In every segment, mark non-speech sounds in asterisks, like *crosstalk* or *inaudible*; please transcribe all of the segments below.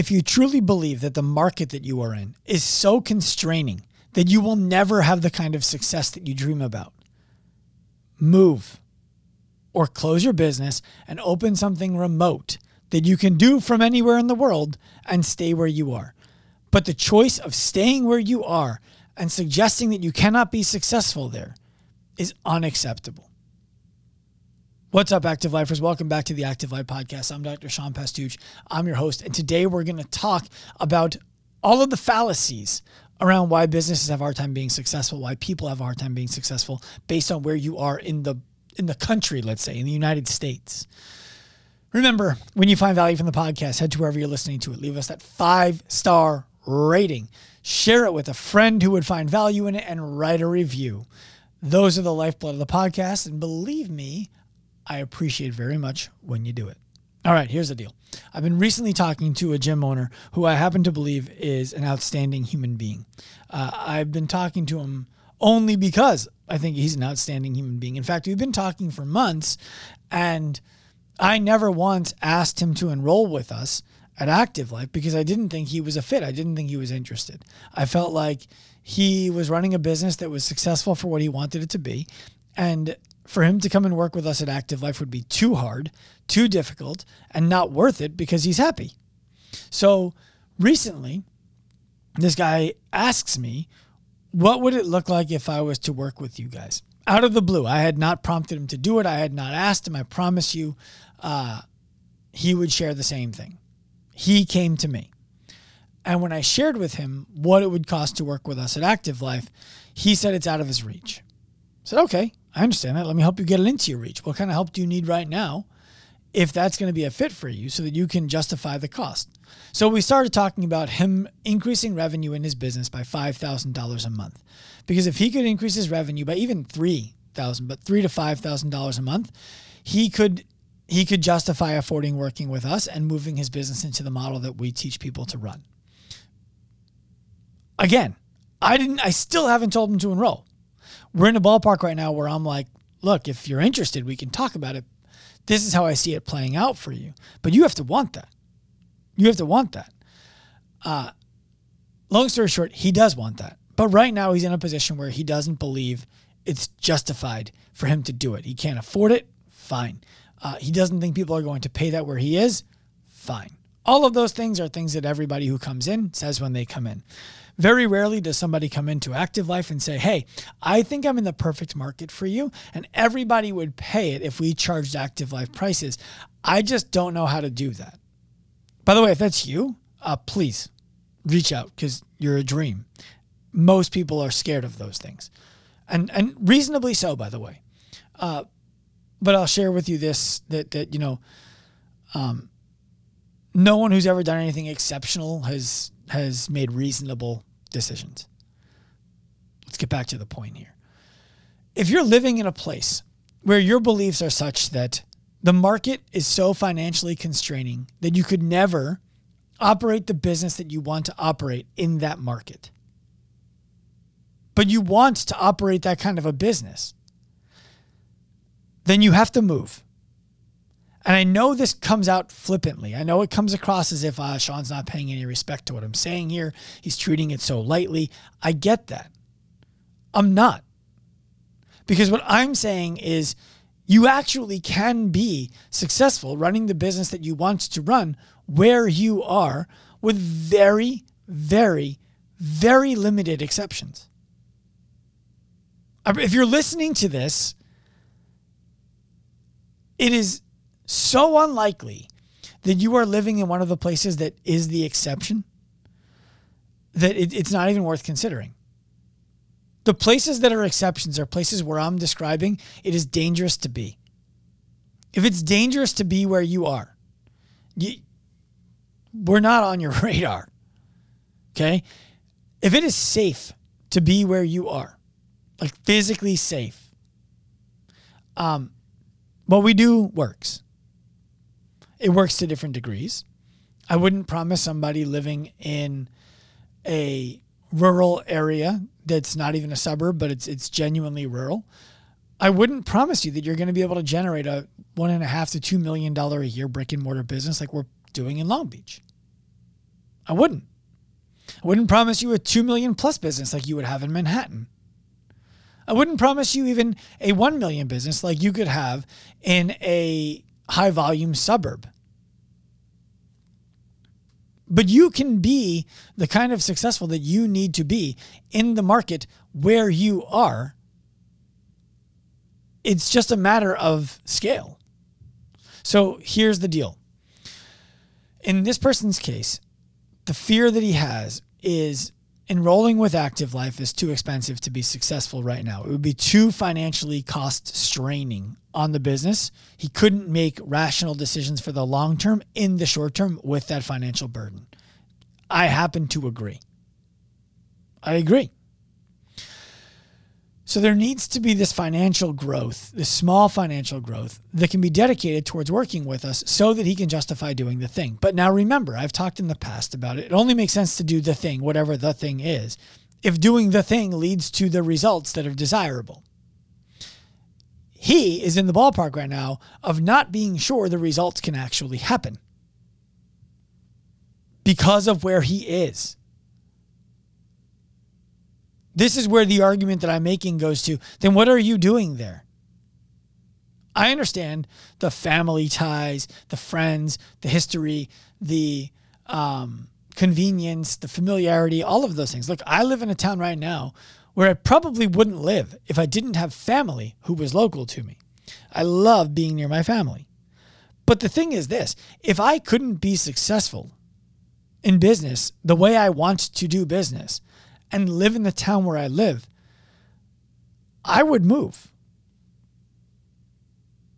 if you truly believe that the market that you are in is so constraining that you will never have the kind of success that you dream about, move or close your business and open something remote that you can do from anywhere in the world and stay where you are. But the choice of staying where you are and suggesting that you cannot be successful there is unacceptable. What's up, Active Lifers? Welcome back to the Active Life Podcast. I'm Dr. Sean Pastuch. I'm your host, and today we're going to talk about all of the fallacies around why businesses have a hard time being successful, why people have a hard time being successful based on where you are in the in the country, let's say, in the United States. Remember, when you find value from the podcast, head to wherever you're listening to it. Leave us that five star rating. Share it with a friend who would find value in it and write a review. Those are the lifeblood of the podcast. And believe me, I appreciate very much when you do it. All right, here's the deal. I've been recently talking to a gym owner who I happen to believe is an outstanding human being. Uh, I've been talking to him only because I think he's an outstanding human being. In fact, we've been talking for months, and I never once asked him to enroll with us at Active Life because I didn't think he was a fit. I didn't think he was interested. I felt like he was running a business that was successful for what he wanted it to be. And for him to come and work with us at Active Life would be too hard, too difficult, and not worth it because he's happy. So recently, this guy asks me, What would it look like if I was to work with you guys? Out of the blue. I had not prompted him to do it. I had not asked him. I promise you, uh, he would share the same thing. He came to me. And when I shared with him what it would cost to work with us at Active Life, he said it's out of his reach. I said, okay, I understand that. Let me help you get it into your reach. What kind of help do you need right now if that's going to be a fit for you so that you can justify the cost? So we started talking about him increasing revenue in his business by $5,000 a month. Because if he could increase his revenue by even 3000 but 3 to $5,000 a month, he could he could justify affording working with us and moving his business into the model that we teach people to run. Again, I didn't I still haven't told him to enroll we're in a ballpark right now where I'm like, look, if you're interested, we can talk about it. This is how I see it playing out for you. But you have to want that. You have to want that. Uh, long story short, he does want that. But right now, he's in a position where he doesn't believe it's justified for him to do it. He can't afford it. Fine. Uh, he doesn't think people are going to pay that where he is. Fine. All of those things are things that everybody who comes in says when they come in. Very rarely does somebody come into active life and say, Hey, I think I'm in the perfect market for you. And everybody would pay it if we charged active life prices. I just don't know how to do that. By the way, if that's you, uh, please reach out because you're a dream. Most people are scared of those things. And, and reasonably so, by the way. Uh, but I'll share with you this that, that you know, um, no one who's ever done anything exceptional has has made reasonable decisions. Let's get back to the point here. If you're living in a place where your beliefs are such that the market is so financially constraining that you could never operate the business that you want to operate in that market, but you want to operate that kind of a business, then you have to move. And I know this comes out flippantly. I know it comes across as if uh, Sean's not paying any respect to what I'm saying here. He's treating it so lightly. I get that. I'm not. Because what I'm saying is you actually can be successful running the business that you want to run where you are with very, very, very limited exceptions. If you're listening to this, it is so unlikely that you are living in one of the places that is the exception that it, it's not even worth considering. The places that are exceptions are places where I'm describing it is dangerous to be. If it's dangerous to be where you are, you, we're not on your *laughs* radar. Okay? If it is safe to be where you are, like physically safe, um, what we do works. It works to different degrees. I wouldn't promise somebody living in a rural area that's not even a suburb, but it's it's genuinely rural. I wouldn't promise you that you're going to be able to generate a one and a half to two million dollar a year brick and mortar business like we're doing in Long Beach. I wouldn't. I wouldn't promise you a 2 million plus business like you would have in Manhattan. I wouldn't promise you even a 1 million business like you could have in a high volume suburb. But you can be the kind of successful that you need to be in the market where you are. It's just a matter of scale. So here's the deal. In this person's case, the fear that he has is enrolling with Active Life is too expensive to be successful right now. It would be too financially cost straining on the business. He couldn't make rational decisions for the long term in the short term with that financial burden. I happen to agree. I agree. So there needs to be this financial growth, this small financial growth that can be dedicated towards working with us so that he can justify doing the thing. But now remember, I've talked in the past about it. It only makes sense to do the thing, whatever the thing is, if doing the thing leads to the results that are desirable. He is in the ballpark right now of not being sure the results can actually happen because of where he is. This is where the argument that I'm making goes to. Then what are you doing there? I understand the family ties, the friends, the history, the um, convenience, the familiarity, all of those things. Look, I live in a town right now where I probably wouldn't live if I didn't have family who was local to me. I love being near my family. But the thing is this if I couldn't be successful in business the way I want to do business, and live in the town where I live, I would move.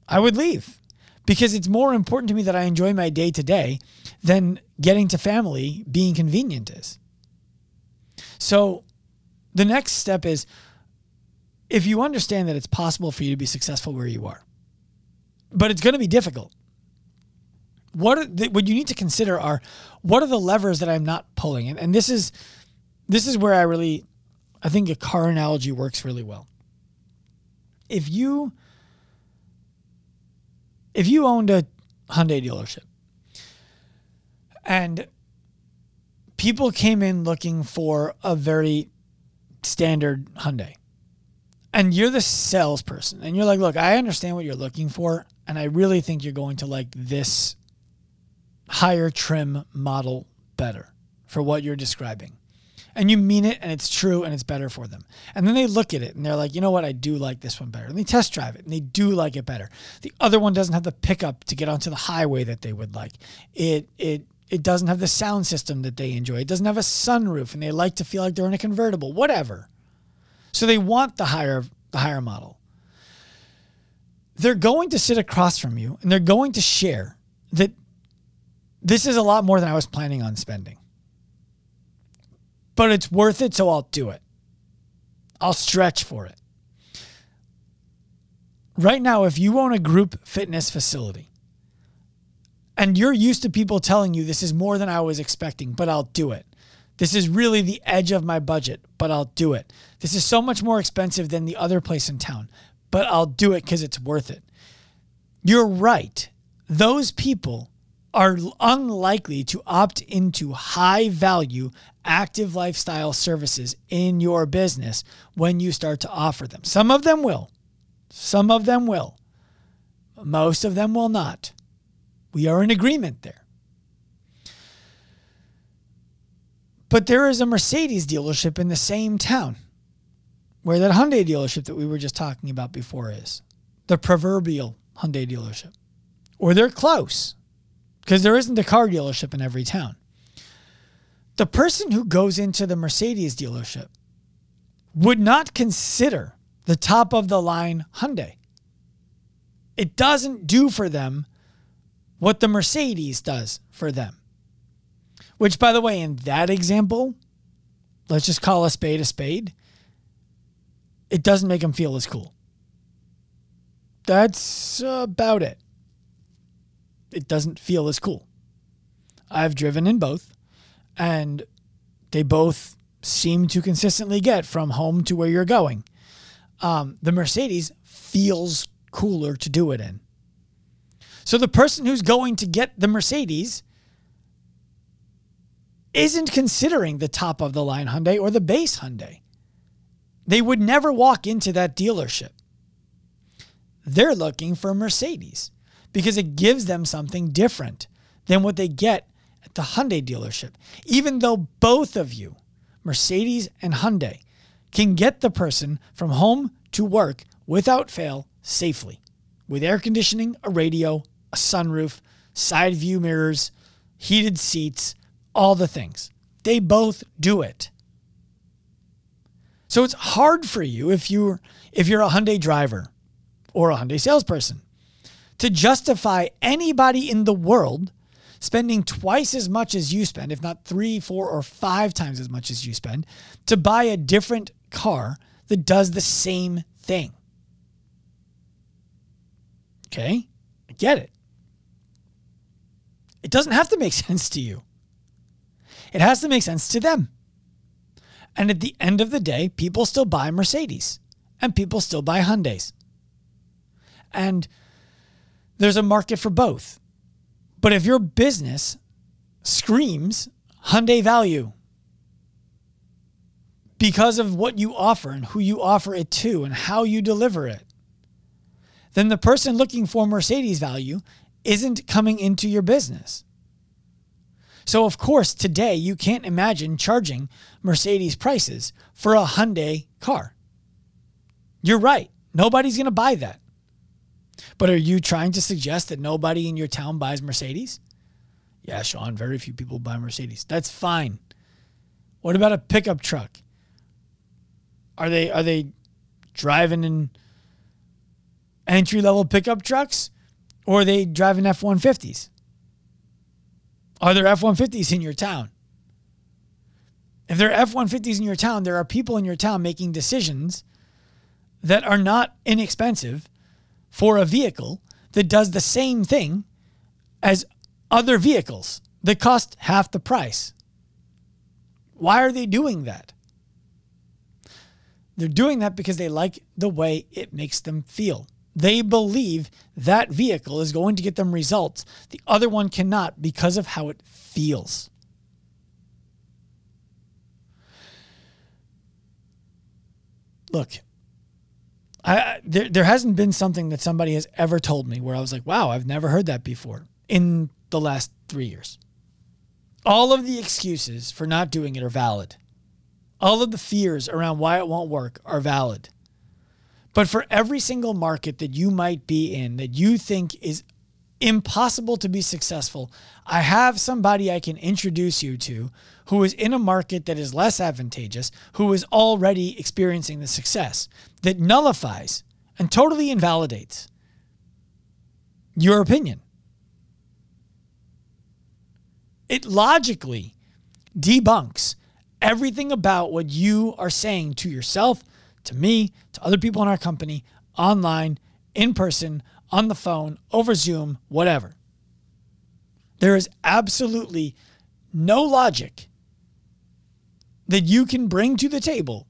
I would leave because it's more important to me that I enjoy my day to day than getting to family being convenient is. So the next step is if you understand that it's possible for you to be successful where you are, but it's going to be difficult. What the, what you need to consider are what are the levers that I'm not pulling, and, and this is this is where I really, I think a car analogy works really well. If you, if you owned a Hyundai dealership and people came in looking for a very standard Hyundai and you're the salesperson and you're like, look, I understand what you're looking for. And I really think you're going to like this higher trim model better for what you're describing and you mean it and it's true and it's better for them. And then they look at it and they're like, you know what, I do like this one better. And they test drive it and they do like it better. The other one doesn't have the pickup to get onto the highway that they would like. It it it doesn't have the sound system that they enjoy. It doesn't have a sunroof and they like to feel like they're in a convertible, whatever. So they want the higher the higher model. They're going to sit across from you and they're going to share that this is a lot more than I was planning on spending but it's worth it, so I'll do it. I'll stretch for it. Right now, if you own a group fitness facility and you're used to people telling you this is more than I was expecting, but I'll do it. This is really the edge of my budget, but I'll do it. This is so much more expensive than the other place in town, but I'll do it because it's worth it. You're right. Those people are unlikely to opt into high value active lifestyle services in your business when you start to offer them. Some of them will, some of them will, most of them will not. We are in agreement there. But there is a Mercedes dealership in the same town where that Hyundai dealership that we were just talking about before is the proverbial Hyundai dealership. Or they're close because there isn't a car dealership in every town. The person who goes into the Mercedes dealership would not consider the top of the line Hyundai. It doesn't do for them what the Mercedes does for them. Which, by the way, in that example, let's just call a spade a spade, it doesn't make them feel as cool. That's about it it doesn't feel as cool. I've driven in both, and they both seem to consistently get from home to where you're going. Um, the Mercedes feels cooler to do it in. So the person who's going to get the Mercedes isn't considering the top of the line Hyundai or the base Hyundai. They would never walk into that dealership. They're looking for Mercedes because it gives them something different than what they get at the Hyundai dealership. Even though both of you, Mercedes and Hyundai, can get the person from home to work without fail safely with air conditioning, a radio, a sunroof, side view mirrors, heated seats, all the things. They both do it. So it's hard for you if you're if you're a Hyundai driver or a Hyundai salesperson to justify anybody in the world spending twice as much as you spend, if not three, four, or five times as much as you spend, to buy a different car that does the same thing. Okay? I get it. It doesn't have to make *laughs* sense to you. It has to make sense to them. And at the end of the day, people still buy Mercedes and people still buy Hyundais. And there's a market for both. But if your business screams Hyundai value because of what you offer and who you offer it to and how you deliver it, then the person looking for Mercedes value isn't coming into your business. So, of course, today you can't imagine charging Mercedes prices for a Hyundai car. You're right. Nobody's going to buy that. But are you trying to suggest that nobody in your town buys Mercedes? Yeah, Sean, very few people buy Mercedes. That's fine. What about a pickup truck? Are they are they driving in entry level pickup trucks or they driving F 150s? Are there F 150s in your town? If there are F 150s in your town, there are people in your town making decisions that are not inexpensive for a vehicle that does the same thing as other vehicles that cost half the price. Why are they doing that? They're doing that because they like the way it makes them feel. They believe that vehicle is going to get them results. The other one cannot because of how it feels. Look, I, there, there hasn't been something that somebody has ever told me where I was like, wow, I've never heard that before in the last three years. All of the excuses for not doing it are valid. All of the fears around why it won't work are valid. But for every single market that you might be in that you think is impossible to be successful, I have somebody I can introduce you to who is in a market that is less advantageous, who is already experiencing the success that nullifies and totally invalidates your opinion. It logically debunks everything about what you are saying to yourself to me, to other people in our company, online, in person, on the phone, over Zoom, whatever. There is absolutely no logic that you can bring to the table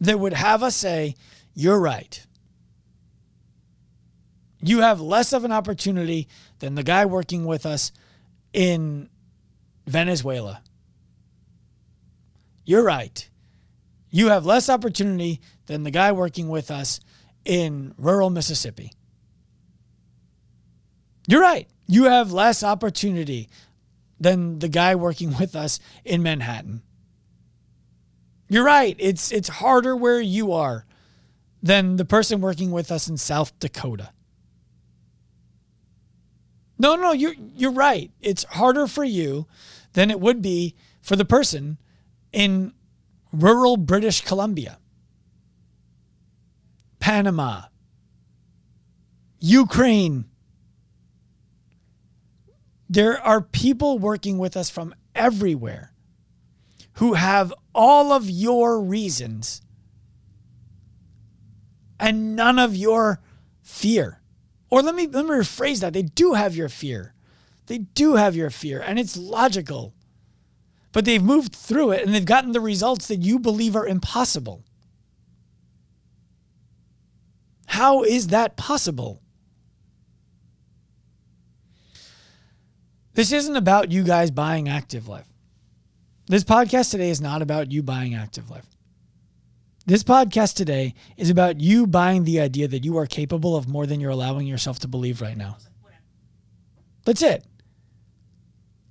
that would have us say, you're right. You have less of an opportunity than the guy working with us in Venezuela. You're right you have less opportunity than the guy working with us in rural Mississippi. You're right. You have less opportunity than the guy working with us in Manhattan. You're right. It's it's harder where you are than the person working with us in South Dakota. No, no, you're you're right. It's harder for you than it would be for the person in rural British Columbia, Panama, Ukraine. There are people working with us from everywhere who have all of your reasons and none of your fear. Or let me let me rephrase that. They do have your fear. They do have your fear and it's logical but they've moved through it and they've gotten the results that you believe are impossible. How is that possible? This isn't about you guys buying active life. This podcast today is not about you buying Active Life. This podcast today is about you buying the idea that you are capable of more than you're allowing yourself to believe right now. That's it.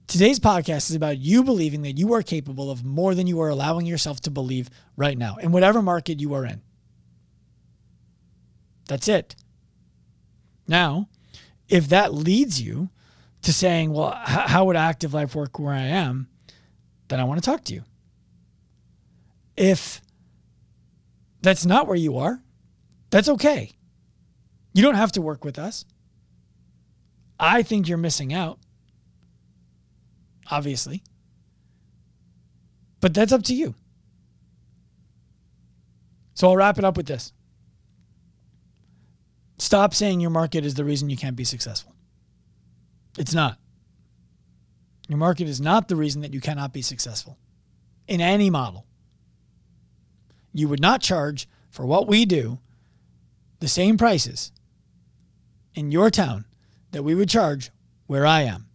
Today's podcast is about you believing that you are capable of more than you are allowing yourself to believe right now in whatever market you are in. That's it. Now, if that leads you to saying, well, how would active life work where I am? Then I want to talk to you. If that's not where you are, that's okay. You don't have to work with us. I think you're missing out, obviously. But that's up to you. So I'll wrap it up with this. Stop saying your market is the reason you can't be successful. It's not. Your market is not the reason that you cannot be successful in any model. You would not charge for what we do the same prices in your town that we would charge where I am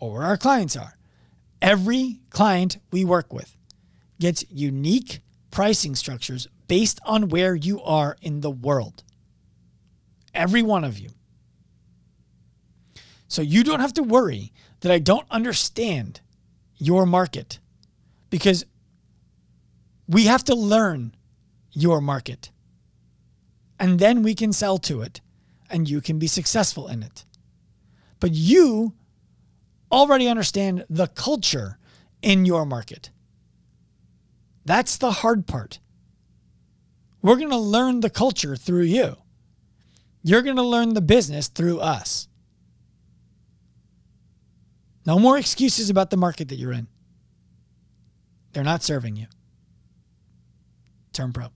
or where our clients are. Every client we work with gets unique pricing structures based on where you are in the world. Every one of you. So you don't have to worry that I don't understand your market because we have to learn your market. And then we can sell to it and you can be successful in it. But you already understand the culture in your market. That's the hard part. We're going to learn the culture through you. You're going to learn the business through us. No more excuses about the market that you're in. They're not serving you. Turn pro.